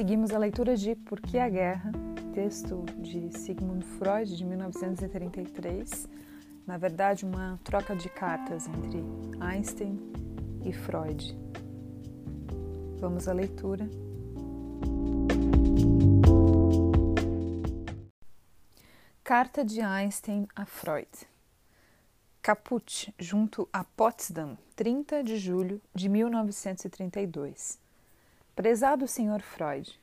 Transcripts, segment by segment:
Seguimos a leitura de Por que a Guerra, texto de Sigmund Freud, de 1933. Na verdade, uma troca de cartas entre Einstein e Freud. Vamos à leitura. Carta de Einstein a Freud. Caput, junto a Potsdam, 30 de julho de 1932. Prezado Sr. Freud,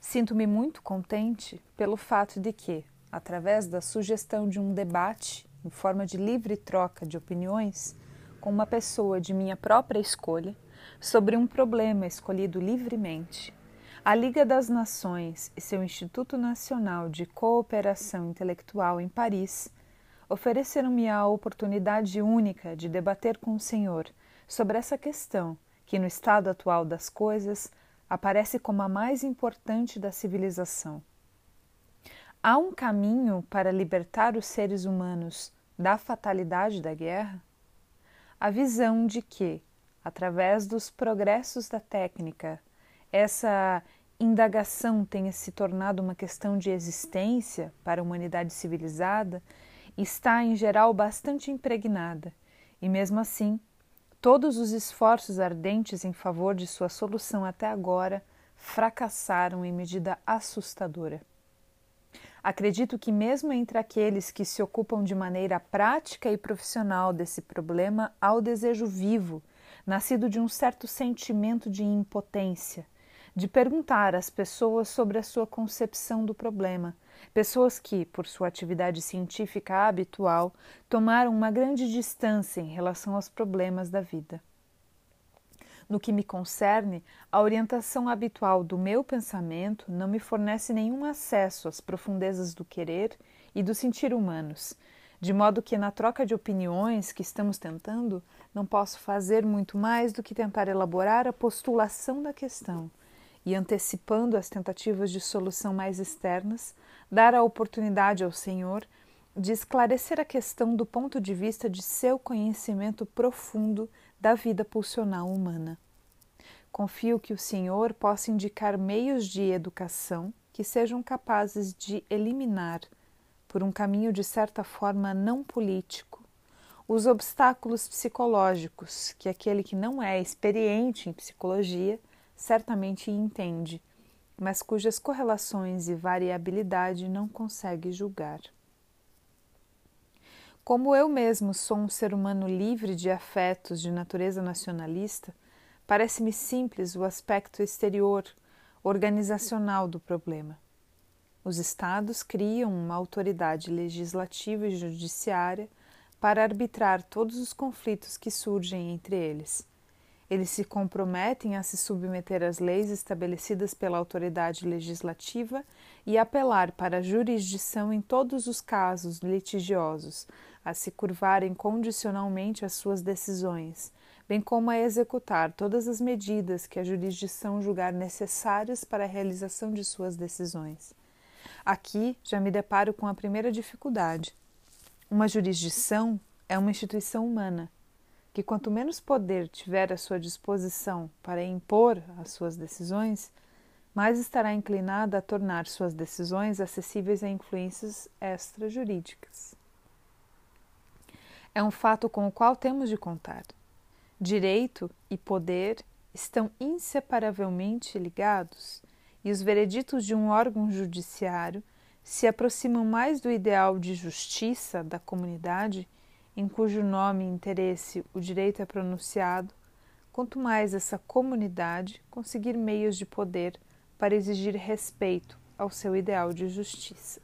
sinto-me muito contente pelo fato de que, através da sugestão de um debate em forma de livre troca de opiniões com uma pessoa de minha própria escolha sobre um problema escolhido livremente, a Liga das Nações e seu Instituto Nacional de Cooperação Intelectual em Paris ofereceram-me a oportunidade única de debater com o senhor sobre essa questão que, no estado atual das coisas, aparece como a mais importante da civilização. Há um caminho para libertar os seres humanos da fatalidade da guerra? A visão de que, através dos progressos da técnica, essa indagação tenha se tornado uma questão de existência para a humanidade civilizada está, em geral, bastante impregnada, e mesmo assim Todos os esforços ardentes em favor de sua solução até agora fracassaram em medida assustadora. Acredito que, mesmo entre aqueles que se ocupam de maneira prática e profissional desse problema, há o desejo vivo, nascido de um certo sentimento de impotência, de perguntar às pessoas sobre a sua concepção do problema, pessoas que, por sua atividade científica habitual, tomaram uma grande distância em relação aos problemas da vida. No que me concerne, a orientação habitual do meu pensamento não me fornece nenhum acesso às profundezas do querer e do sentir humanos, de modo que na troca de opiniões que estamos tentando, não posso fazer muito mais do que tentar elaborar a postulação da questão e, antecipando as tentativas de solução mais externas, dar a oportunidade ao Senhor de esclarecer a questão do ponto de vista de seu conhecimento profundo da vida pulsional humana. Confio que o Senhor possa indicar meios de educação que sejam capazes de eliminar, por um caminho de certa forma não político, os obstáculos psicológicos que aquele que não é experiente em psicologia certamente entende, mas cujas correlações e variabilidade não consegue julgar. Como eu mesmo sou um ser humano livre de afetos de natureza nacionalista, parece-me simples o aspecto exterior, organizacional do problema. Os Estados criam uma autoridade legislativa e judiciária para arbitrar todos os conflitos que surgem entre eles eles se comprometem a se submeter às leis estabelecidas pela autoridade legislativa e apelar para a jurisdição em todos os casos litigiosos, a se curvarem condicionalmente às suas decisões, bem como a executar todas as medidas que a jurisdição julgar necessárias para a realização de suas decisões. Aqui já me deparo com a primeira dificuldade. Uma jurisdição é uma instituição humana que quanto menos poder tiver à sua disposição para impor as suas decisões, mais estará inclinada a tornar suas decisões acessíveis a influências extrajurídicas. É um fato com o qual temos de contar. Direito e poder estão inseparavelmente ligados, e os vereditos de um órgão judiciário se aproximam mais do ideal de justiça da comunidade em cujo nome e interesse o direito é pronunciado, quanto mais essa comunidade conseguir meios de poder para exigir respeito ao seu ideal de justiça.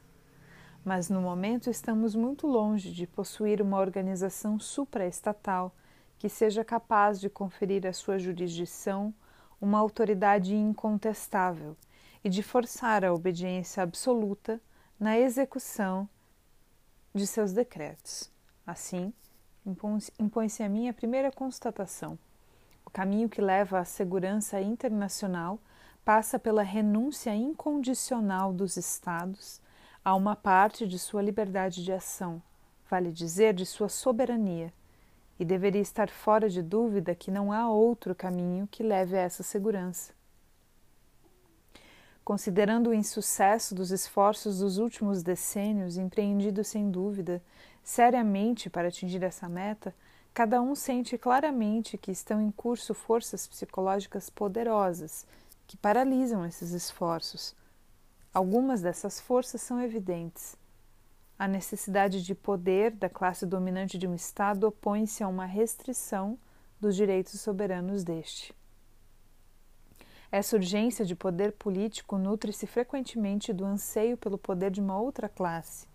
Mas no momento estamos muito longe de possuir uma organização supraestatal que seja capaz de conferir à sua jurisdição uma autoridade incontestável e de forçar a obediência absoluta na execução de seus decretos. Assim, impõe-se a mim a primeira constatação. O caminho que leva à segurança internacional passa pela renúncia incondicional dos Estados a uma parte de sua liberdade de ação, vale dizer, de sua soberania, e deveria estar fora de dúvida que não há outro caminho que leve a essa segurança. considerando o insucesso dos esforços dos últimos decênios, empreendidos sem dúvida, seriamente para atingir essa meta, cada um sente claramente que estão em curso forças psicológicas poderosas que paralisam esses esforços. Algumas dessas forças são evidentes. A necessidade de poder da classe dominante de um Estado opõe-se a uma restrição dos direitos soberanos deste. Essa urgência de poder político nutre-se frequentemente do anseio pelo poder de uma outra classe,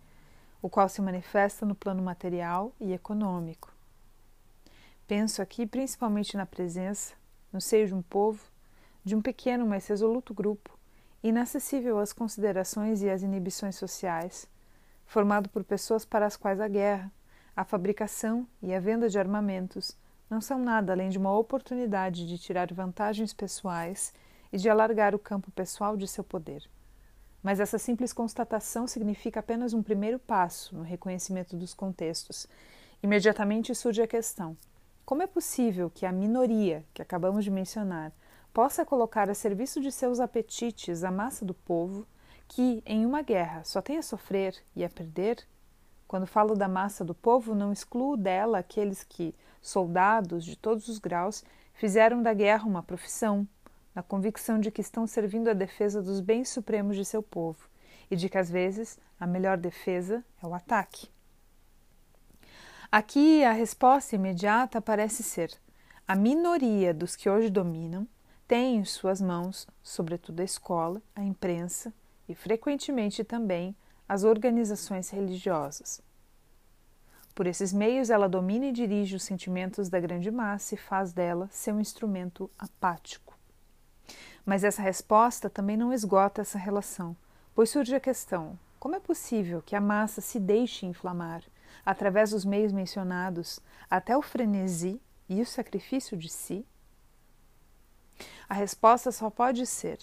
o qual se manifesta no plano material e econômico. Penso aqui principalmente na presença, no seio de um povo, de um pequeno, mas resoluto grupo, inacessível às considerações e às inibições sociais, formado por pessoas para as quais a guerra, a fabricação e a venda de armamentos não são nada além de uma oportunidade de tirar vantagens pessoais e de alargar o campo pessoal de seu poder. Mas essa simples constatação significa apenas um primeiro passo no reconhecimento dos contextos. Imediatamente surge a questão: como é possível que a minoria que acabamos de mencionar possa colocar a serviço de seus apetites a massa do povo que, em uma guerra, só tem a sofrer e a perder? Quando falo da massa do povo, não excluo dela aqueles que, soldados de todos os graus, fizeram da guerra uma profissão, na convicção de que estão servindo a defesa dos bens supremos de seu povo e de que, às vezes, a melhor defesa é o ataque. Aqui a resposta imediata parece ser: a minoria dos que hoje dominam tem em suas mãos, sobretudo a escola, a imprensa e, frequentemente também, as organizações religiosas. Por esses meios, ela domina e dirige os sentimentos da grande massa e faz dela seu instrumento apático. Mas essa resposta também não esgota essa relação, pois surge a questão: como é possível que a massa se deixe inflamar, através dos meios mencionados, até o frenesi e o sacrifício de si? A resposta só pode ser: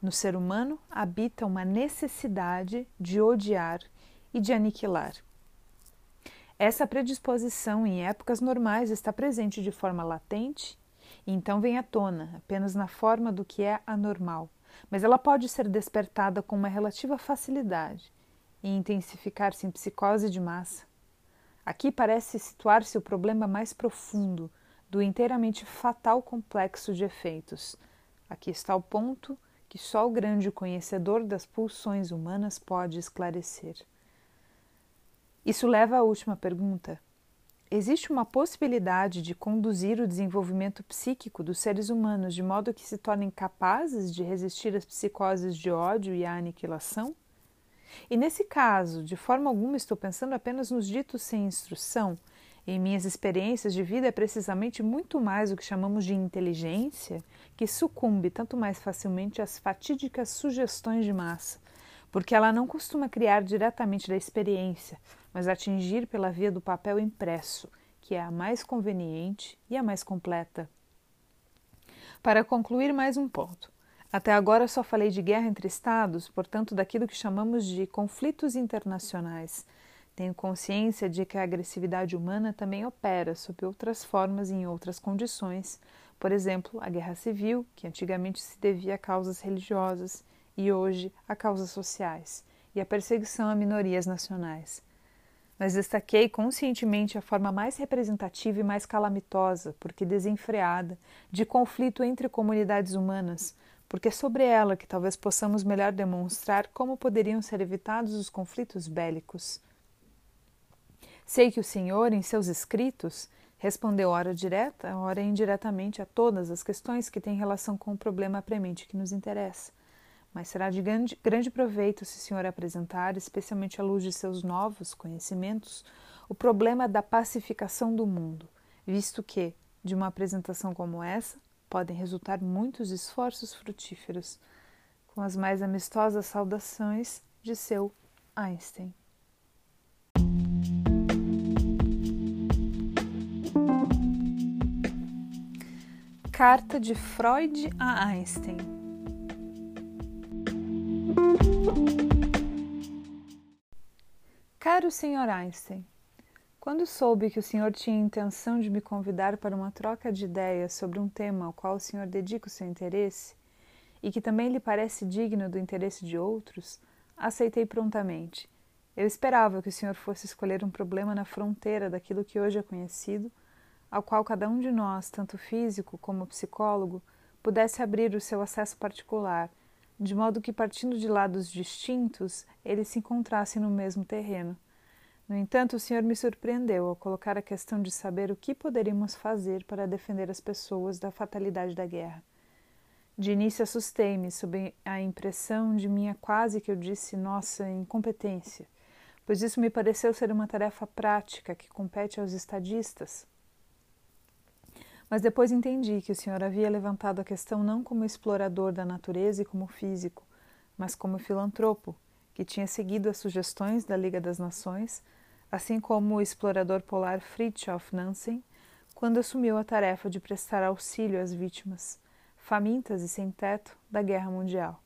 no ser humano habita uma necessidade de odiar e de aniquilar. Essa predisposição em épocas normais está presente de forma latente e então vem à tona apenas na forma do que é anormal, mas ela pode ser despertada com uma relativa facilidade e intensificar-se em psicose de massa. Aqui parece situar-se o problema mais profundo do inteiramente fatal complexo de efeitos. Aqui está o ponto que só o grande conhecedor das pulsões humanas pode esclarecer. Isso leva à última pergunta: Existe uma possibilidade de conduzir o desenvolvimento psíquico dos seres humanos de modo que se tornem capazes de resistir às psicoses de ódio e à aniquilação? E nesse caso, de forma alguma estou pensando apenas nos ditos sem instrução. Em minhas experiências de vida é precisamente muito mais o que chamamos de inteligência que sucumbe tanto mais facilmente às fatídicas sugestões de massa, porque ela não costuma criar diretamente da experiência, mas atingir pela via do papel impresso, que é a mais conveniente e a mais completa. Para concluir, mais um ponto. Até agora só falei de guerra entre Estados, portanto, daquilo que chamamos de conflitos internacionais. Tenho consciência de que a agressividade humana também opera sob outras formas e em outras condições, por exemplo, a guerra civil, que antigamente se devia a causas religiosas e hoje a causas sociais, e a perseguição a minorias nacionais mas destaquei conscientemente a forma mais representativa e mais calamitosa, porque desenfreada, de conflito entre comunidades humanas, porque é sobre ela que talvez possamos melhor demonstrar como poderiam ser evitados os conflitos bélicos. Sei que o Senhor, em seus escritos, respondeu ora direta, ora indiretamente a todas as questões que têm relação com o problema premente que nos interessa mas será de grande, grande proveito se o senhor apresentar, especialmente à luz de seus novos conhecimentos, o problema da pacificação do mundo, visto que, de uma apresentação como essa, podem resultar muitos esforços frutíferos. Com as mais amistosas saudações de seu Einstein. Carta de Freud a Einstein Caro Sr. Einstein, quando soube que o senhor tinha intenção de me convidar para uma troca de ideias sobre um tema ao qual o senhor dedica o seu interesse, e que também lhe parece digno do interesse de outros, aceitei prontamente. Eu esperava que o senhor fosse escolher um problema na fronteira daquilo que hoje é conhecido, ao qual cada um de nós, tanto físico como psicólogo, pudesse abrir o seu acesso particular, de modo que, partindo de lados distintos, eles se encontrassem no mesmo terreno. No entanto, o senhor me surpreendeu ao colocar a questão de saber o que poderíamos fazer para defender as pessoas da fatalidade da guerra. De início assustei-me sob a impressão de minha quase que eu disse nossa incompetência, pois isso me pareceu ser uma tarefa prática que compete aos estadistas. Mas depois entendi que o senhor havia levantado a questão não como explorador da natureza e como físico, mas como filantropo, que tinha seguido as sugestões da Liga das Nações, assim como o explorador polar Fridtjof Nansen, quando assumiu a tarefa de prestar auxílio às vítimas, famintas e sem teto, da Guerra Mundial.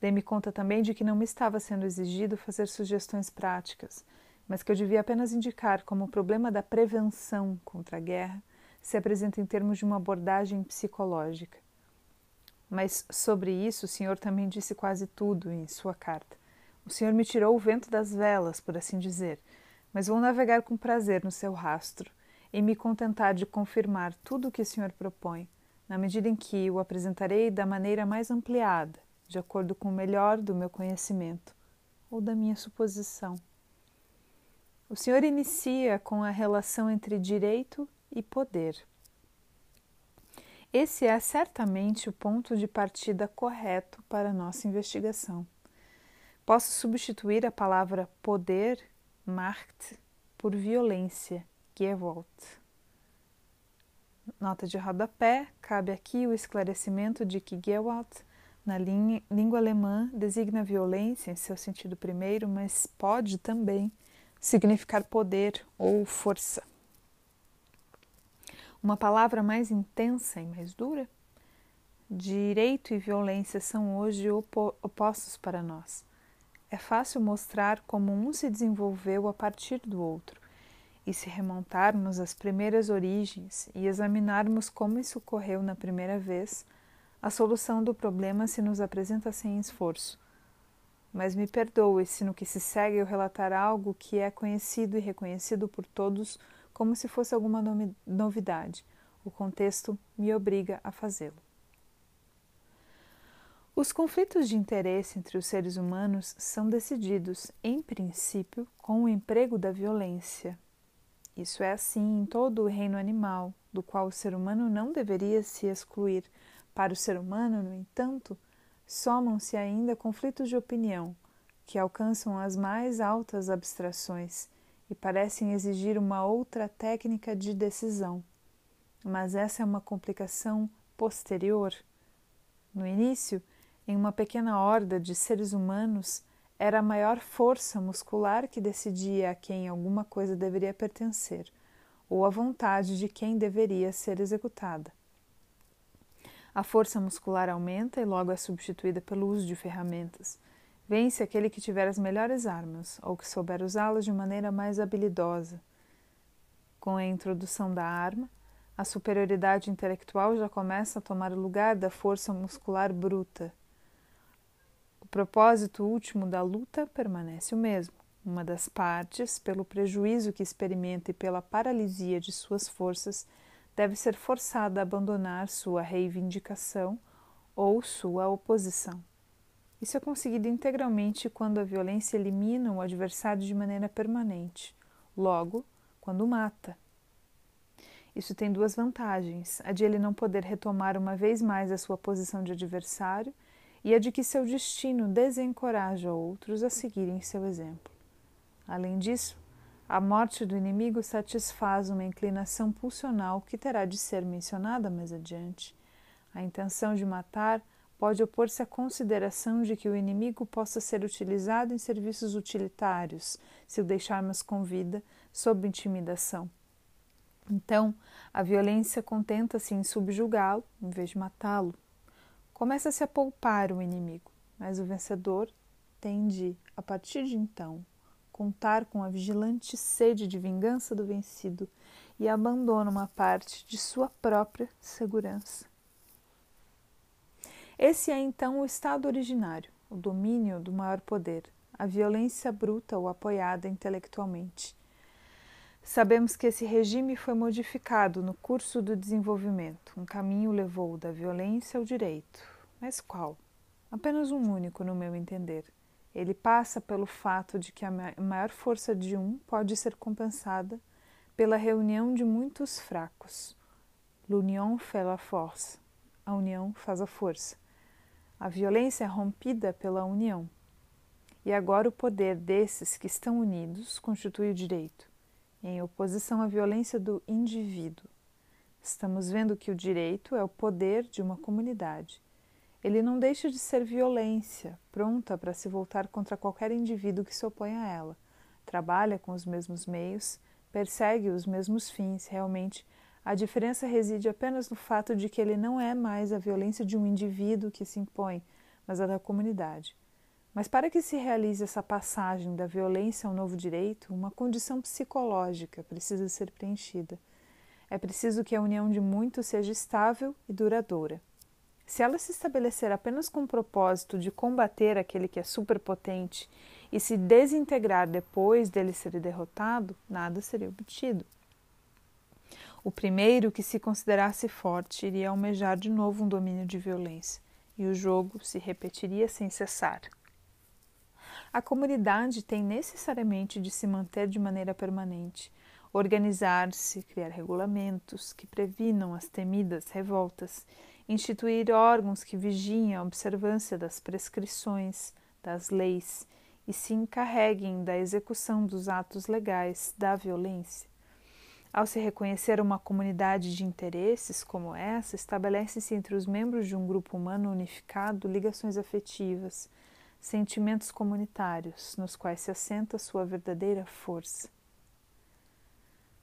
Dei-me conta também de que não me estava sendo exigido fazer sugestões práticas, mas que eu devia apenas indicar como o problema da prevenção contra a guerra se apresenta em termos de uma abordagem psicológica. Mas sobre isso o senhor também disse quase tudo em sua carta. O senhor me tirou o vento das velas, por assim dizer, mas vou navegar com prazer no seu rastro e me contentar de confirmar tudo o que o senhor propõe, na medida em que o apresentarei da maneira mais ampliada, de acordo com o melhor do meu conhecimento ou da minha suposição. O senhor inicia com a relação entre direito e poder. Esse é certamente o ponto de partida correto para nossa investigação. Posso substituir a palavra poder, Macht, por violência, Gewalt. Nota de rodapé: cabe aqui o esclarecimento de que Gewalt, na língua alemã, designa violência em seu sentido primeiro, mas pode também significar poder ou força. Uma palavra mais intensa e mais dura? Direito e violência são hoje opostos para nós é fácil mostrar como um se desenvolveu a partir do outro, e se remontarmos às primeiras origens e examinarmos como isso ocorreu na primeira vez, a solução do problema se nos apresenta sem esforço. Mas me perdoe se no que se segue eu relatar algo que é conhecido e reconhecido por todos como se fosse alguma novidade. O contexto me obriga a fazê-lo. Os conflitos de interesse entre os seres humanos são decididos, em princípio, com o emprego da violência. Isso é assim em todo o reino animal, do qual o ser humano não deveria se excluir. Para o ser humano, no entanto, somam-se ainda conflitos de opinião, que alcançam as mais altas abstrações e parecem exigir uma outra técnica de decisão. Mas essa é uma complicação posterior. No início, em uma pequena horda de seres humanos, era a maior força muscular que decidia a quem alguma coisa deveria pertencer, ou a vontade de quem deveria ser executada. A força muscular aumenta e logo é substituída pelo uso de ferramentas. Vence aquele que tiver as melhores armas ou que souber usá-las de maneira mais habilidosa. Com a introdução da arma, a superioridade intelectual já começa a tomar o lugar da força muscular bruta propósito último da luta permanece o mesmo. Uma das partes, pelo prejuízo que experimenta e pela paralisia de suas forças, deve ser forçada a abandonar sua reivindicação ou sua oposição. Isso é conseguido integralmente quando a violência elimina o adversário de maneira permanente, logo, quando mata. Isso tem duas vantagens: a de ele não poder retomar uma vez mais a sua posição de adversário e a de que seu destino desencoraja outros a seguirem seu exemplo. Além disso, a morte do inimigo satisfaz uma inclinação pulsional que terá de ser mencionada mais adiante. A intenção de matar pode opor-se à consideração de que o inimigo possa ser utilizado em serviços utilitários, se o deixarmos com vida, sob intimidação. Então, a violência contenta-se em subjugá-lo, em vez de matá-lo. Começa-se a poupar o inimigo, mas o vencedor tem de, a partir de então, contar com a vigilante sede de vingança do vencido e abandona uma parte de sua própria segurança. Esse é então o estado originário, o domínio do maior poder, a violência bruta ou apoiada intelectualmente. Sabemos que esse regime foi modificado no curso do desenvolvimento. Um caminho levou da violência ao direito. Mas qual? Apenas um único, no meu entender. Ele passa pelo fato de que a maior força de um pode ser compensada pela reunião de muitos fracos. L'union fait la force. A união faz a força. A violência é rompida pela união. E agora o poder desses que estão unidos constitui o direito, em oposição à violência do indivíduo. Estamos vendo que o direito é o poder de uma comunidade. Ele não deixa de ser violência, pronta para se voltar contra qualquer indivíduo que se opõe a ela. Trabalha com os mesmos meios, persegue os mesmos fins, realmente a diferença reside apenas no fato de que ele não é mais a violência de um indivíduo que se impõe, mas a da comunidade. Mas para que se realize essa passagem da violência ao novo direito, uma condição psicológica precisa ser preenchida. É preciso que a união de muitos seja estável e duradoura. Se ela se estabelecer apenas com o propósito de combater aquele que é superpotente e se desintegrar depois dele ser derrotado, nada seria obtido. O primeiro que se considerasse forte iria almejar de novo um domínio de violência, e o jogo se repetiria sem cessar. A comunidade tem necessariamente de se manter de maneira permanente, organizar-se, criar regulamentos que previnam as temidas revoltas, instituir órgãos que vigiem a observância das prescrições, das leis e se encarreguem da execução dos atos legais da violência. Ao se reconhecer uma comunidade de interesses como essa, estabelece-se entre os membros de um grupo humano unificado ligações afetivas, sentimentos comunitários, nos quais se assenta sua verdadeira força.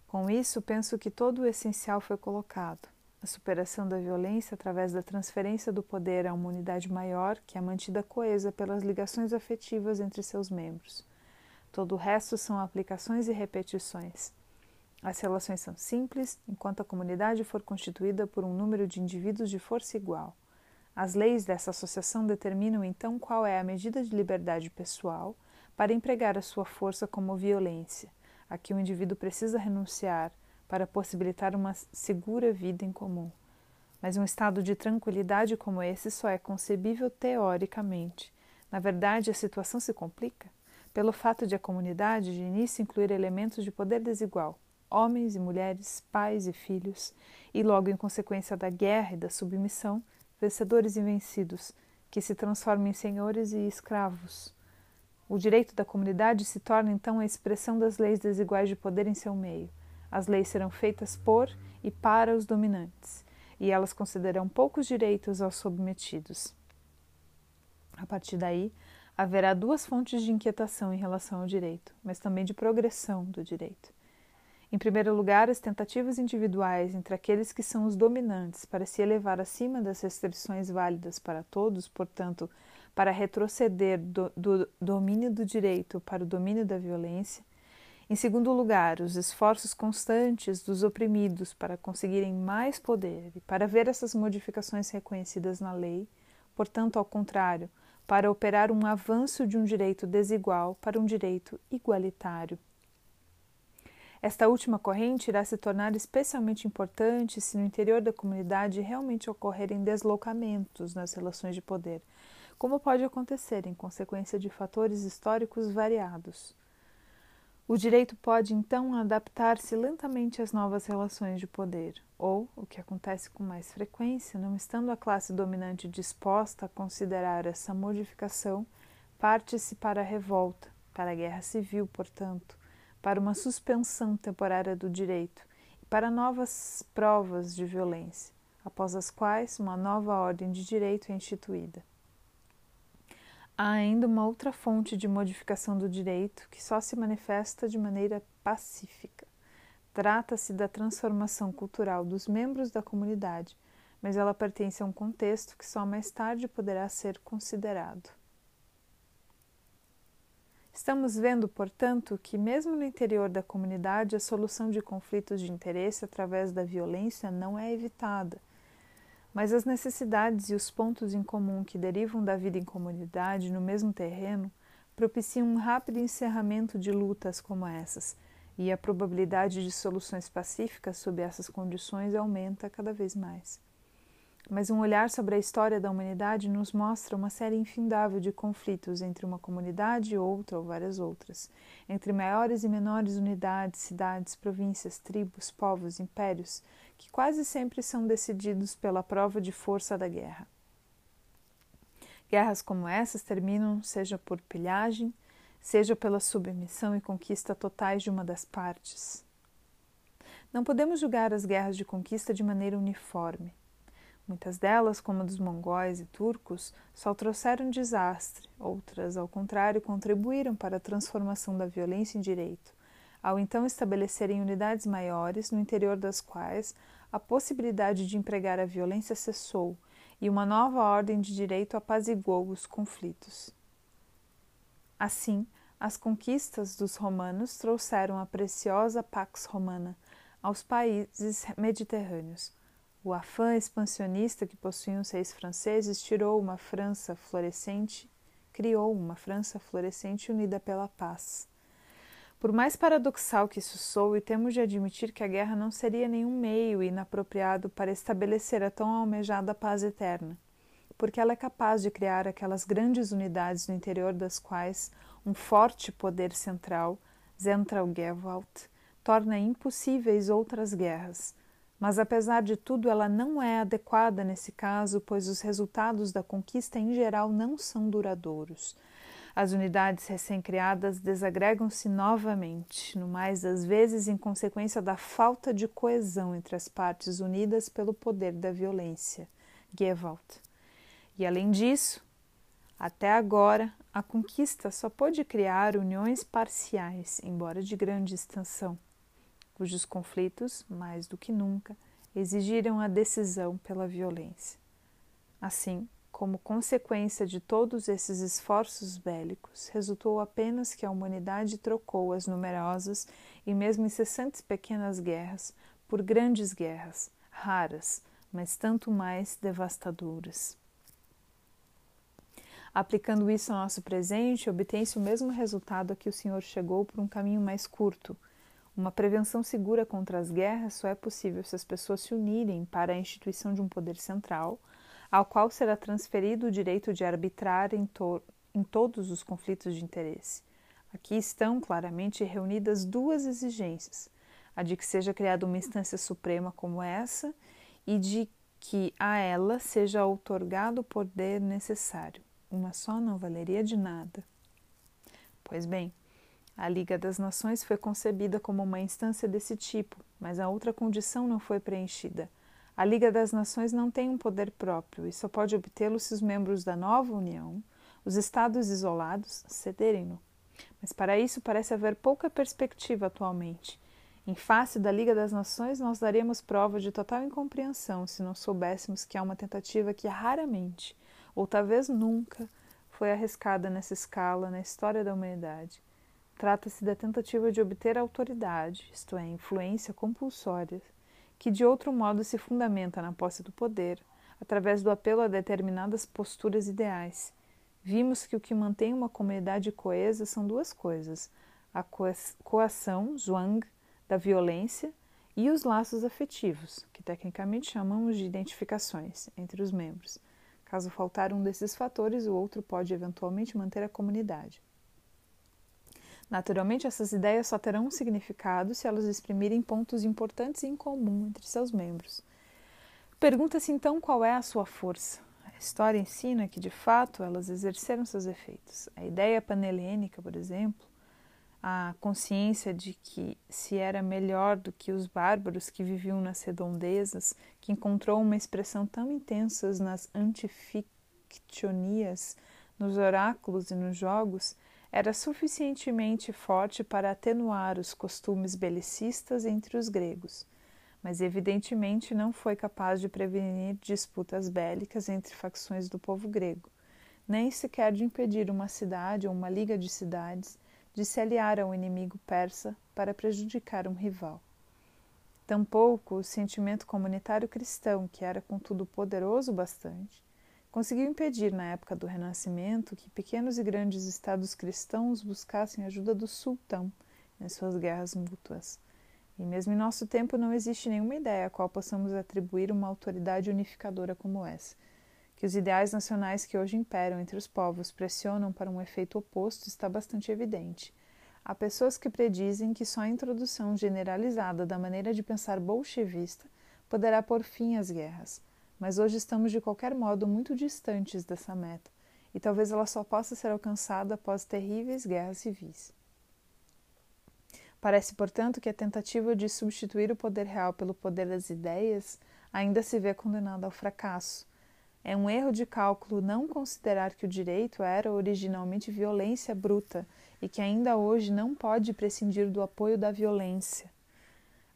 Com isso, penso que todo o essencial foi colocado. A superação da violência através da transferência do poder a uma unidade maior que é mantida coesa pelas ligações afetivas entre seus membros. Todo o resto são aplicações e repetições. As relações são simples, enquanto a comunidade for constituída por um número de indivíduos de força igual. As leis dessa associação determinam então qual é a medida de liberdade pessoal para empregar a sua força como violência, a que o indivíduo precisa renunciar para possibilitar uma segura vida em comum. Mas um estado de tranquilidade como esse só é concebível teoricamente. Na verdade, a situação se complica pelo fato de a comunidade de início incluir elementos de poder desigual, homens e mulheres, pais e filhos, e logo em consequência da guerra e da submissão, vencedores e vencidos, que se transformam em senhores e escravos. O direito da comunidade se torna então a expressão das leis desiguais de poder em seu meio. As leis serão feitas por e para os dominantes, e elas concederão poucos direitos aos submetidos. A partir daí, haverá duas fontes de inquietação em relação ao direito, mas também de progressão do direito. Em primeiro lugar, as tentativas individuais entre aqueles que são os dominantes para se elevar acima das restrições válidas para todos, portanto, para retroceder do, do domínio do direito para o domínio da violência. Em segundo lugar, os esforços constantes dos oprimidos para conseguirem mais poder e para ver essas modificações reconhecidas na lei, portanto, ao contrário, para operar um avanço de um direito desigual para um direito igualitário esta última corrente irá se tornar especialmente importante se no interior da comunidade realmente ocorrerem deslocamentos nas relações de poder, como pode acontecer em consequência de fatores históricos variados. O direito pode então adaptar-se lentamente às novas relações de poder, ou, o que acontece com mais frequência, não estando a classe dominante disposta a considerar essa modificação, parte-se para a revolta, para a guerra civil, portanto, para uma suspensão temporária do direito e para novas provas de violência, após as quais uma nova ordem de direito é instituída. Há ainda uma outra fonte de modificação do direito que só se manifesta de maneira pacífica. Trata-se da transformação cultural dos membros da comunidade, mas ela pertence a um contexto que só mais tarde poderá ser considerado. Estamos vendo, portanto, que, mesmo no interior da comunidade, a solução de conflitos de interesse através da violência não é evitada. Mas as necessidades e os pontos em comum que derivam da vida em comunidade no mesmo terreno propiciam um rápido encerramento de lutas como essas, e a probabilidade de soluções pacíficas sob essas condições aumenta cada vez mais. Mas um olhar sobre a história da humanidade nos mostra uma série infindável de conflitos entre uma comunidade e outra ou várias outras, entre maiores e menores unidades, cidades, províncias, tribos, povos, impérios, que quase sempre são decididos pela prova de força da guerra. Guerras como essas terminam seja por pilhagem, seja pela submissão e conquista totais de uma das partes. Não podemos julgar as guerras de conquista de maneira uniforme. Muitas delas, como a dos mongóis e turcos, só trouxeram desastre, outras, ao contrário, contribuíram para a transformação da violência em direito, ao então estabelecerem unidades maiores, no interior das quais a possibilidade de empregar a violência cessou e uma nova ordem de direito apaziguou os conflitos. Assim, as conquistas dos romanos trouxeram a preciosa Pax Romana aos países mediterrâneos. O afã expansionista que possuíam os reis franceses tirou uma França florescente, criou uma França florescente unida pela paz. Por mais paradoxal que isso soe, temos de admitir que a guerra não seria nenhum meio inapropriado para estabelecer a tão almejada paz eterna, porque ela é capaz de criar aquelas grandes unidades no interior das quais um forte poder central, Zentralgewalt, torna impossíveis outras guerras. Mas apesar de tudo, ela não é adequada nesse caso, pois os resultados da conquista em geral não são duradouros as unidades recém-criadas desagregam-se novamente, no mais das vezes em consequência da falta de coesão entre as partes unidas pelo poder da violência. Gewalt. E além disso, até agora, a conquista só pôde criar uniões parciais, embora de grande extensão, cujos conflitos, mais do que nunca, exigiram a decisão pela violência. Assim, como consequência de todos esses esforços bélicos, resultou apenas que a humanidade trocou as numerosas e mesmo incessantes pequenas guerras por grandes guerras, raras, mas tanto mais devastadoras. Aplicando isso ao nosso presente, obtém-se o mesmo resultado a que o Senhor chegou por um caminho mais curto. Uma prevenção segura contra as guerras só é possível se as pessoas se unirem para a instituição de um poder central ao qual será transferido o direito de arbitrar em, to em todos os conflitos de interesse. Aqui estão claramente reunidas duas exigências: a de que seja criada uma instância suprema como essa e de que a ela seja outorgado o poder necessário. Uma só não valeria de nada. Pois bem, a Liga das Nações foi concebida como uma instância desse tipo, mas a outra condição não foi preenchida a Liga das Nações não tem um poder próprio e só pode obtê-lo se os membros da nova União, os Estados isolados, cederem-no. Mas para isso parece haver pouca perspectiva atualmente. Em face da Liga das Nações, nós daríamos prova de total incompreensão se não soubéssemos que há uma tentativa que raramente, ou talvez nunca, foi arriscada nessa escala na história da humanidade. Trata-se da tentativa de obter autoridade, isto é, influência compulsória que de outro modo se fundamenta na posse do poder, através do apelo a determinadas posturas ideais. Vimos que o que mantém uma comunidade coesa são duas coisas: a coação, zwang, da violência e os laços afetivos, que tecnicamente chamamos de identificações entre os membros. Caso faltar um desses fatores, o outro pode eventualmente manter a comunidade. Naturalmente, essas ideias só terão um significado se elas exprimirem pontos importantes em comum entre seus membros. Pergunta-se então qual é a sua força. A história ensina que, de fato, elas exerceram seus efeitos. A ideia panelênica, por exemplo, a consciência de que se era melhor do que os bárbaros que viviam nas redondezas, que encontrou uma expressão tão intensa nas antifictionias, nos oráculos e nos jogos, era suficientemente forte para atenuar os costumes belicistas entre os gregos, mas evidentemente não foi capaz de prevenir disputas bélicas entre facções do povo grego, nem sequer de impedir uma cidade ou uma liga de cidades de se aliar ao inimigo persa para prejudicar um rival. Tampouco o sentimento comunitário cristão, que era contudo poderoso bastante, conseguiu impedir, na época do Renascimento, que pequenos e grandes estados cristãos buscassem ajuda do sultão em suas guerras mútuas. E mesmo em nosso tempo não existe nenhuma ideia a qual possamos atribuir uma autoridade unificadora como essa. Que os ideais nacionais que hoje imperam entre os povos pressionam para um efeito oposto está bastante evidente. Há pessoas que predizem que só a introdução generalizada da maneira de pensar bolchevista poderá pôr fim às guerras, mas hoje estamos de qualquer modo muito distantes dessa meta, e talvez ela só possa ser alcançada após terríveis guerras civis. Parece, portanto, que a tentativa de substituir o poder real pelo poder das ideias ainda se vê condenada ao fracasso. É um erro de cálculo não considerar que o direito era originalmente violência bruta e que ainda hoje não pode prescindir do apoio da violência.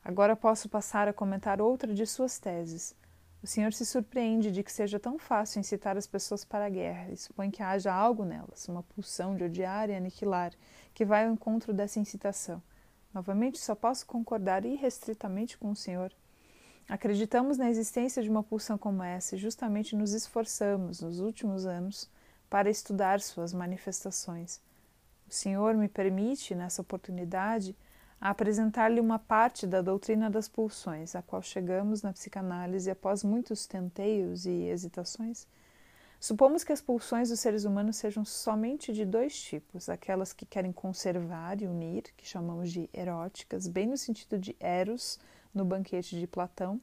Agora posso passar a comentar outra de suas teses. O senhor se surpreende de que seja tão fácil incitar as pessoas para a guerra e supõe que haja algo nelas, uma pulsão de odiar e aniquilar, que vai ao encontro dessa incitação. Novamente, só posso concordar irrestritamente com o Senhor. Acreditamos na existência de uma pulsão como essa e justamente nos esforçamos, nos últimos anos, para estudar suas manifestações. O Senhor me permite, nessa oportunidade, apresentar-lhe uma parte da doutrina das pulsões, a qual chegamos na psicanálise após muitos tenteios e hesitações Supomos que as pulsões dos seres humanos sejam somente de dois tipos: aquelas que querem conservar e unir, que chamamos de eróticas, bem no sentido de eros no banquete de Platão,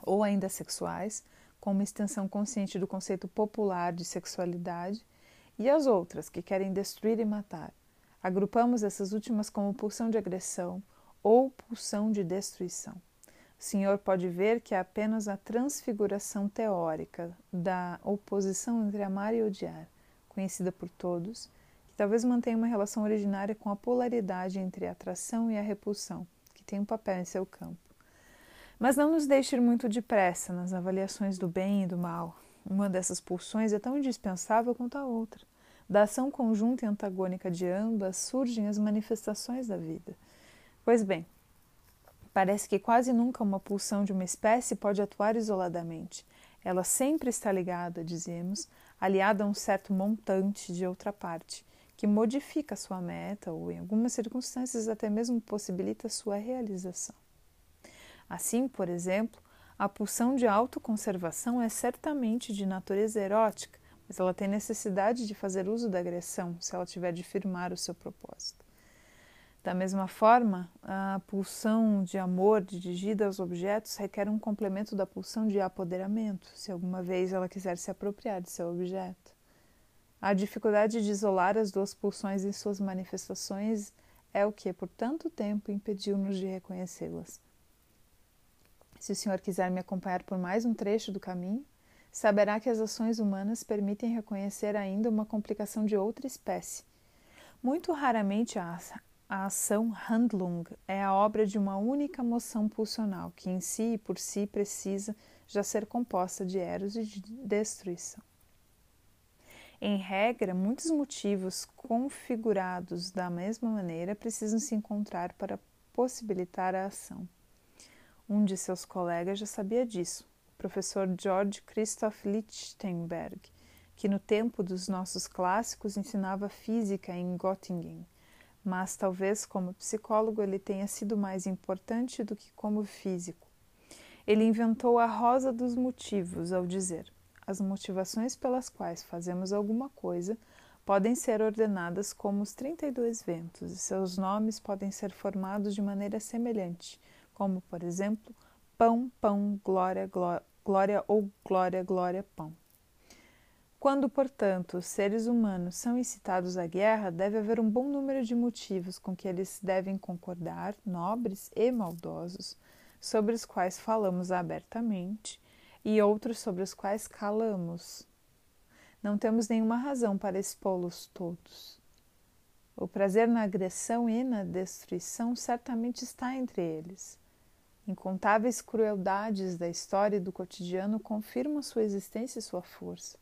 ou ainda sexuais, com uma extensão consciente do conceito popular de sexualidade, e as outras que querem destruir e matar. Agrupamos essas últimas como pulsão de agressão ou pulsão de destruição. O senhor pode ver que é apenas a transfiguração teórica da oposição entre amar e odiar, conhecida por todos, que talvez mantenha uma relação originária com a polaridade entre a atração e a repulsão, que tem um papel em seu campo. Mas não nos deixe ir muito depressa nas avaliações do bem e do mal. Uma dessas pulsões é tão indispensável quanto a outra. Da ação conjunta e antagônica de ambas surgem as manifestações da vida. Pois bem, Parece que quase nunca uma pulsão de uma espécie pode atuar isoladamente. Ela sempre está ligada, dizemos, aliada a um certo montante de outra parte, que modifica sua meta ou, em algumas circunstâncias, até mesmo possibilita sua realização. Assim, por exemplo, a pulsão de autoconservação é certamente de natureza erótica, mas ela tem necessidade de fazer uso da agressão se ela tiver de firmar o seu propósito. Da mesma forma, a pulsão de amor dirigida aos objetos requer um complemento da pulsão de apoderamento, se alguma vez ela quiser se apropriar de seu objeto. A dificuldade de isolar as duas pulsões em suas manifestações é o que, por tanto tempo, impediu-nos de reconhecê-las. Se o senhor quiser me acompanhar por mais um trecho do caminho, saberá que as ações humanas permitem reconhecer ainda uma complicação de outra espécie. Muito raramente a a ação Handlung é a obra de uma única moção pulsional, que em si e por si precisa já ser composta de eros e de destruição. Em regra, muitos motivos configurados da mesma maneira precisam se encontrar para possibilitar a ação. Um de seus colegas já sabia disso, professor George Christoph Lichtenberg, que no tempo dos nossos clássicos ensinava física em Göttingen mas talvez como psicólogo ele tenha sido mais importante do que como físico. Ele inventou a rosa dos motivos ao dizer: as motivações pelas quais fazemos alguma coisa podem ser ordenadas como os 32 ventos e seus nomes podem ser formados de maneira semelhante, como, por exemplo, pão, pão, glória, glória, glória ou glória, glória, pão. Quando, portanto, os seres humanos são incitados à guerra, deve haver um bom número de motivos com que eles devem concordar, nobres e maldosos, sobre os quais falamos abertamente, e outros sobre os quais calamos. Não temos nenhuma razão para expô-los todos. O prazer na agressão e na destruição certamente está entre eles. Incontáveis crueldades da história e do cotidiano confirmam sua existência e sua força.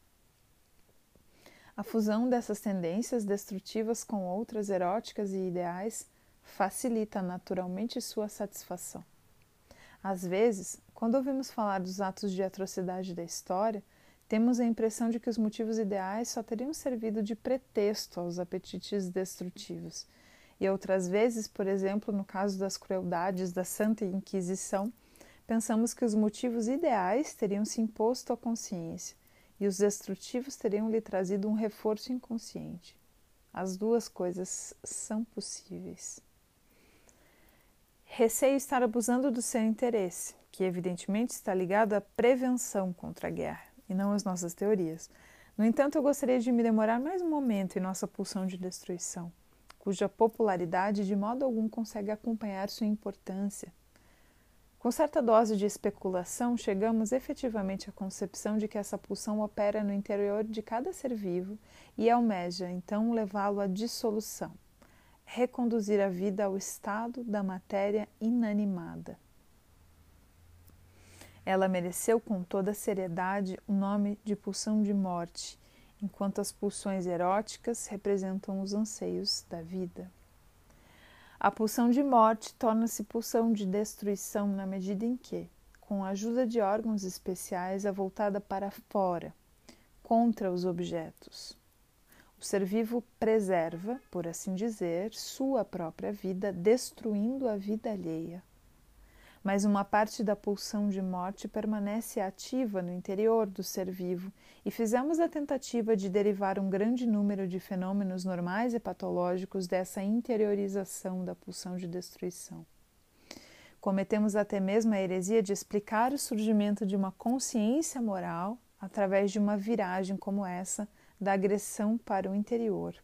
A fusão dessas tendências destrutivas com outras eróticas e ideais facilita naturalmente sua satisfação. Às vezes, quando ouvimos falar dos atos de atrocidade da história, temos a impressão de que os motivos ideais só teriam servido de pretexto aos apetites destrutivos. E outras vezes, por exemplo, no caso das crueldades da Santa Inquisição, pensamos que os motivos ideais teriam se imposto à consciência e os destrutivos teriam lhe trazido um reforço inconsciente. As duas coisas são possíveis. Receio estar abusando do seu interesse, que evidentemente está ligado à prevenção contra a guerra e não às nossas teorias. No entanto, eu gostaria de me demorar mais um momento em nossa pulsão de destruição, cuja popularidade de modo algum consegue acompanhar sua importância com certa dose de especulação, chegamos efetivamente à concepção de que essa pulsão opera no interior de cada ser vivo e almeja então levá-lo à dissolução, reconduzir a vida ao estado da matéria inanimada. Ela mereceu com toda seriedade o nome de pulsão de morte, enquanto as pulsões eróticas representam os anseios da vida. A pulsão de morte torna-se pulsão de destruição na medida em que, com a ajuda de órgãos especiais, é voltada para fora, contra os objetos. O ser vivo preserva, por assim dizer, sua própria vida, destruindo a vida alheia mas uma parte da pulsão de morte permanece ativa no interior do ser vivo e fizemos a tentativa de derivar um grande número de fenômenos normais e patológicos dessa interiorização da pulsão de destruição. Cometemos até mesmo a heresia de explicar o surgimento de uma consciência moral através de uma viragem como essa da agressão para o interior.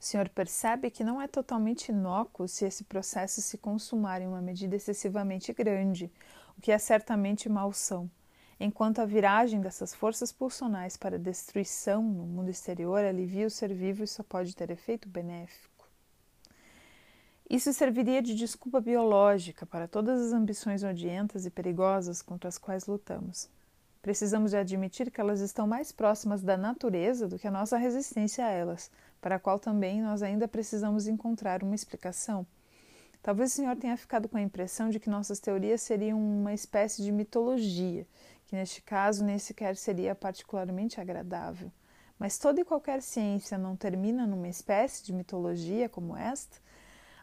O senhor percebe que não é totalmente inócuo se esse processo se consumar em uma medida excessivamente grande, o que é certamente malsão, enquanto a viragem dessas forças pulsionais para destruição no mundo exterior alivia o ser vivo e só pode ter efeito benéfico. Isso serviria de desculpa biológica para todas as ambições odientas e perigosas contra as quais lutamos. Precisamos de admitir que elas estão mais próximas da natureza do que a nossa resistência a elas, para a qual também nós ainda precisamos encontrar uma explicação. Talvez o senhor tenha ficado com a impressão de que nossas teorias seriam uma espécie de mitologia, que neste caso nem sequer seria particularmente agradável. Mas toda e qualquer ciência não termina numa espécie de mitologia como esta?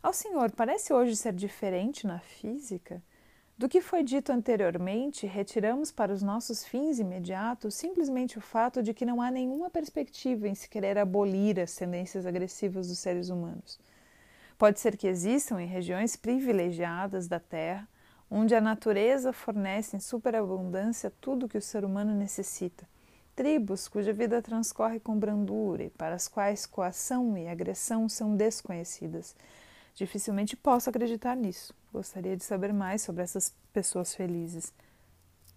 Ao senhor parece hoje ser diferente na física? Do que foi dito anteriormente, retiramos para os nossos fins imediatos simplesmente o fato de que não há nenhuma perspectiva em se querer abolir as tendências agressivas dos seres humanos. Pode ser que existam em regiões privilegiadas da Terra, onde a natureza fornece em superabundância tudo o que o ser humano necessita, tribos cuja vida transcorre com brandura e para as quais coação e agressão são desconhecidas Dificilmente posso acreditar nisso. Gostaria de saber mais sobre essas pessoas felizes.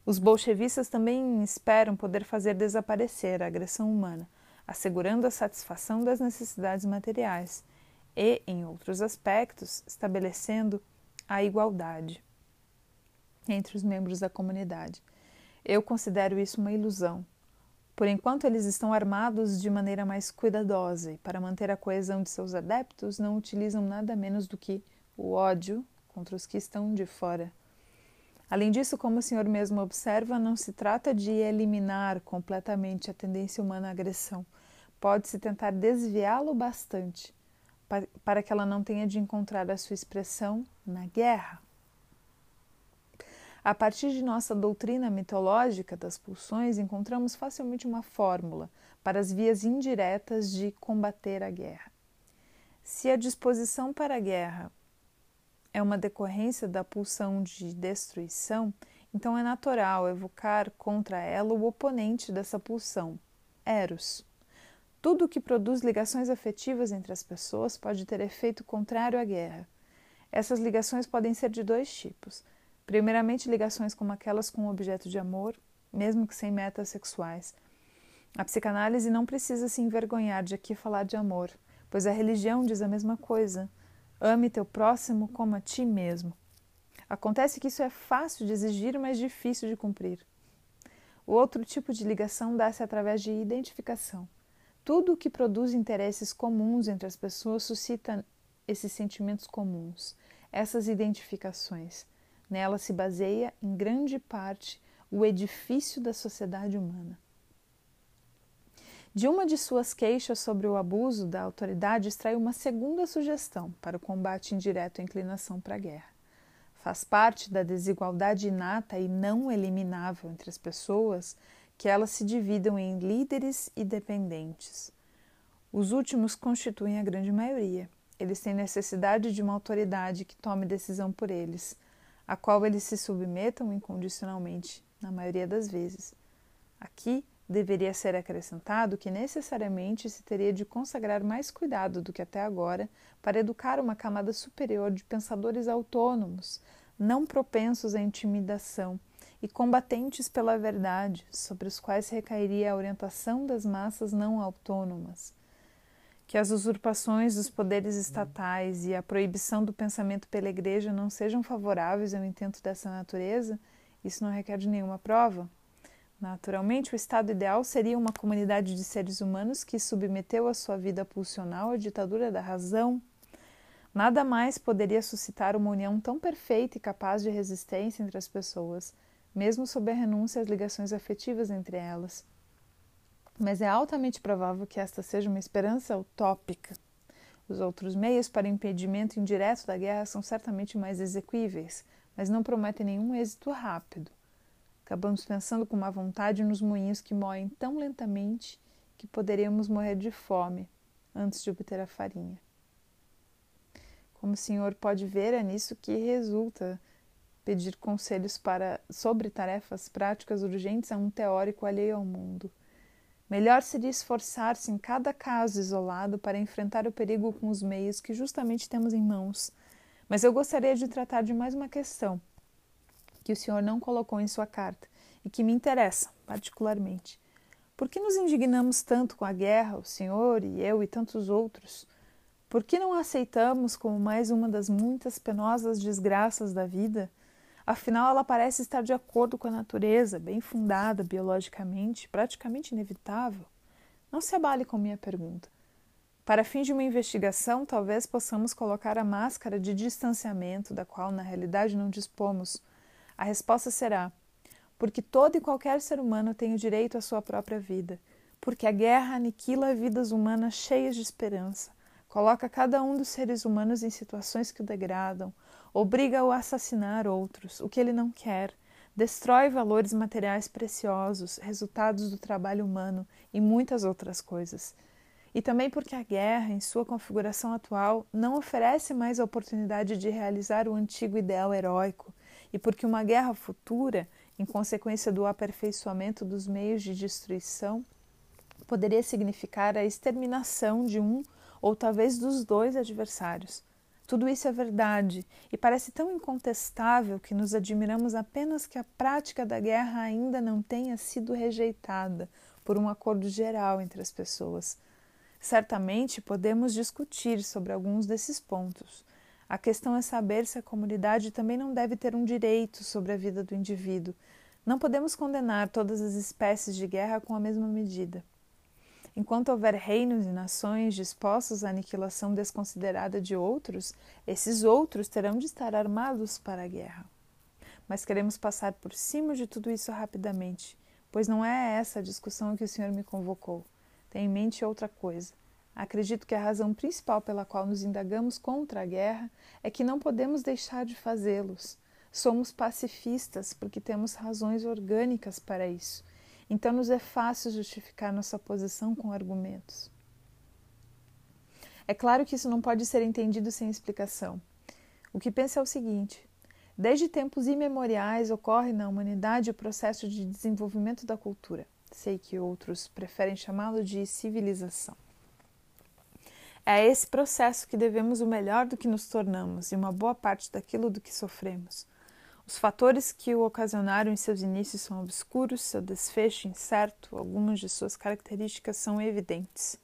Os bolchevistas também esperam poder fazer desaparecer a agressão humana, assegurando a satisfação das necessidades materiais e, em outros aspectos, estabelecendo a igualdade entre os membros da comunidade. Eu considero isso uma ilusão, por enquanto, eles estão armados de maneira mais cuidadosa e, para manter a coesão de seus adeptos, não utilizam nada menos do que o ódio contra os que estão de fora. Além disso, como o senhor mesmo observa, não se trata de eliminar completamente a tendência humana à agressão. Pode-se tentar desviá-lo bastante para que ela não tenha de encontrar a sua expressão na guerra. A partir de nossa doutrina mitológica das pulsões, encontramos facilmente uma fórmula para as vias indiretas de combater a guerra. Se a disposição para a guerra é uma decorrência da pulsão de destruição, então é natural evocar contra ela o oponente dessa pulsão, Eros. Tudo o que produz ligações afetivas entre as pessoas pode ter efeito contrário à guerra. Essas ligações podem ser de dois tipos Primeiramente, ligações como aquelas com objeto de amor, mesmo que sem metas sexuais. A psicanálise não precisa se envergonhar de aqui falar de amor, pois a religião diz a mesma coisa. Ame teu próximo como a ti mesmo. Acontece que isso é fácil de exigir, mas difícil de cumprir. O outro tipo de ligação dá-se através de identificação. Tudo o que produz interesses comuns entre as pessoas suscita esses sentimentos comuns, essas identificações. Nela se baseia, em grande parte, o edifício da sociedade humana. De uma de suas queixas sobre o abuso da autoridade, extrai uma segunda sugestão para o combate indireto à inclinação para a guerra. Faz parte da desigualdade inata e não eliminável entre as pessoas que elas se dividam em líderes e dependentes. Os últimos constituem a grande maioria. Eles têm necessidade de uma autoridade que tome decisão por eles, a qual eles se submetam incondicionalmente, na maioria das vezes. Aqui deveria ser acrescentado que necessariamente se teria de consagrar mais cuidado do que até agora para educar uma camada superior de pensadores autônomos, não propensos à intimidação e combatentes pela verdade, sobre os quais recairia a orientação das massas não autônomas. Que as usurpações dos poderes estatais e a proibição do pensamento pela Igreja não sejam favoráveis ao intento dessa natureza, isso não requer de nenhuma prova. Naturalmente, o estado ideal seria uma comunidade de seres humanos que submeteu a sua vida pulsional à ditadura da razão. Nada mais poderia suscitar uma união tão perfeita e capaz de resistência entre as pessoas, mesmo sob a renúncia às ligações afetivas entre elas. Mas é altamente provável que esta seja uma esperança utópica. Os outros meios para impedimento indireto da guerra são certamente mais exequíveis, mas não prometem nenhum êxito rápido. Acabamos pensando com má vontade nos moinhos que moem tão lentamente que poderíamos morrer de fome antes de obter a farinha. Como o senhor pode ver, é nisso que resulta pedir conselhos para, sobre tarefas práticas urgentes a um teórico alheio ao mundo. Melhor seria esforçar-se em cada caso isolado para enfrentar o perigo com os meios que justamente temos em mãos. Mas eu gostaria de tratar de mais uma questão que o senhor não colocou em sua carta e que me interessa particularmente. Por que nos indignamos tanto com a guerra, o senhor e eu e tantos outros? Por que não aceitamos como mais uma das muitas penosas desgraças da vida? Afinal, ela parece estar de acordo com a natureza, bem fundada biologicamente, praticamente inevitável. Não se abale com minha pergunta. Para fim de uma investigação, talvez possamos colocar a máscara de distanciamento, da qual na realidade não dispomos, a resposta será: porque todo e qualquer ser humano tem o direito à sua própria vida, porque a guerra aniquila vidas humanas cheias de esperança, coloca cada um dos seres humanos em situações que o degradam, obriga-o a assassinar outros, o que ele não quer, destrói valores materiais preciosos, resultados do trabalho humano e muitas outras coisas. E também porque a guerra, em sua configuração atual, não oferece mais a oportunidade de realizar o antigo ideal heróico e porque uma guerra futura, em consequência do aperfeiçoamento dos meios de destruição, poderia significar a exterminação de um ou talvez dos dois adversários. Tudo isso é verdade e parece tão incontestável que nos admiramos apenas que a prática da guerra ainda não tenha sido rejeitada por um acordo geral entre as pessoas. Certamente podemos discutir sobre alguns desses pontos, a questão é saber se a comunidade também não deve ter um direito sobre a vida do indivíduo. Não podemos condenar todas as espécies de guerra com a mesma medida. Enquanto houver reinos e nações dispostos à aniquilação desconsiderada de outros, esses outros terão de estar armados para a guerra. Mas queremos passar por cima de tudo isso rapidamente, pois não é essa a discussão que o Senhor me convocou. Tem em mente outra coisa. Acredito que a razão principal pela qual nos indagamos contra a guerra é que não podemos deixar de fazê-los. Somos pacifistas porque temos razões orgânicas para isso. Então nos é fácil justificar nossa posição com argumentos. É claro que isso não pode ser entendido sem explicação. O que penso é o seguinte: desde tempos imemoriais ocorre na humanidade o processo de desenvolvimento da cultura. Sei que outros preferem chamá-lo de civilização. É esse processo que devemos o melhor do que nos tornamos e uma boa parte daquilo do que sofremos. Os fatores que o ocasionaram em seus inícios são obscuros, seu desfecho incerto, algumas de suas características são evidentes.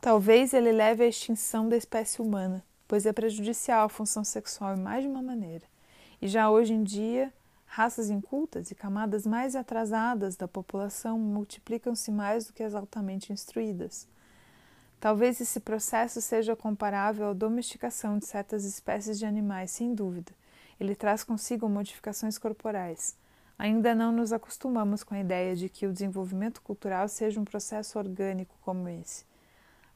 Talvez ele leve à extinção da espécie humana, pois é prejudicial à função sexual em mais de uma maneira. E já hoje em dia, raças incultas e camadas mais atrasadas da população multiplicam-se mais do que as altamente instruídas. Talvez esse processo seja comparável à domesticação de certas espécies de animais, sem dúvida, ele traz consigo modificações corporais. Ainda não nos acostumamos com a ideia de que o desenvolvimento cultural seja um processo orgânico como esse.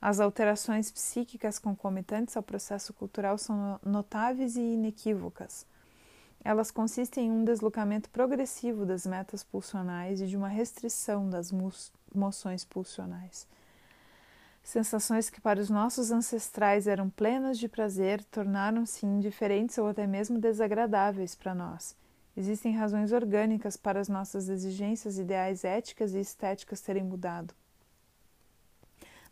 As alterações psíquicas concomitantes ao processo cultural são notáveis e inequívocas. Elas consistem em um deslocamento progressivo das metas pulsionais e de uma restrição das moções pulsionais. Sensações que para os nossos ancestrais eram plenas de prazer tornaram-se indiferentes ou até mesmo desagradáveis para nós. Existem razões orgânicas para as nossas exigências ideais éticas e estéticas terem mudado.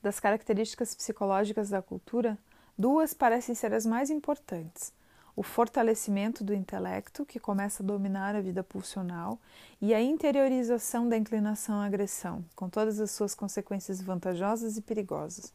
Das características psicológicas da cultura, duas parecem ser as mais importantes: o fortalecimento do intelecto, que começa a dominar a vida pulsional, e a interiorização da inclinação à agressão, com todas as suas consequências vantajosas e perigosas.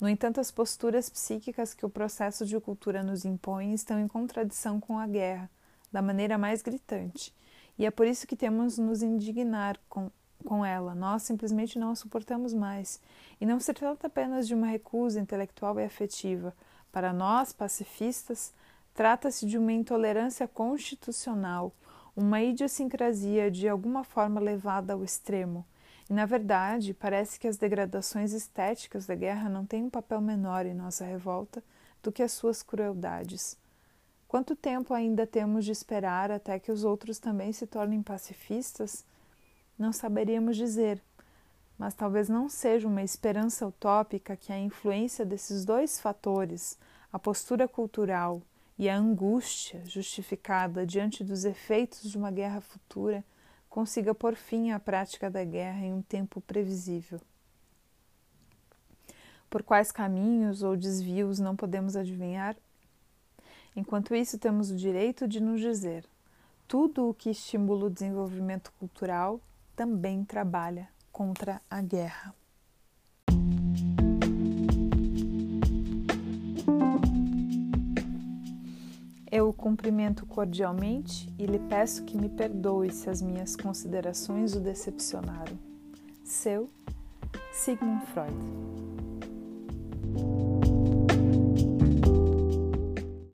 No entanto, as posturas psíquicas que o processo de cultura nos impõe estão em contradição com a guerra, da maneira mais gritante, e é por isso que temos nos indignar com, com ela. Nós simplesmente não a suportamos mais. E não se trata apenas de uma recusa intelectual e afetiva. Para nós, pacifistas, Trata-se de uma intolerância constitucional, uma idiosincrasia de alguma forma levada ao extremo. E, na verdade, parece que as degradações estéticas da guerra não têm um papel menor em nossa revolta do que as suas crueldades. Quanto tempo ainda temos de esperar até que os outros também se tornem pacifistas? Não saberíamos dizer, mas talvez não seja uma esperança utópica que a influência desses dois fatores, a postura cultural e a angústia justificada diante dos efeitos de uma guerra futura consiga pôr fim à prática da guerra em um tempo previsível. Por quais caminhos ou desvios não podemos adivinhar? Enquanto isso, temos o direito de nos dizer: tudo o que estimula o desenvolvimento cultural também trabalha contra a guerra. Eu o cumprimento cordialmente e lhe peço que me perdoe se as minhas considerações o decepcionaram. Seu Sigmund Freud.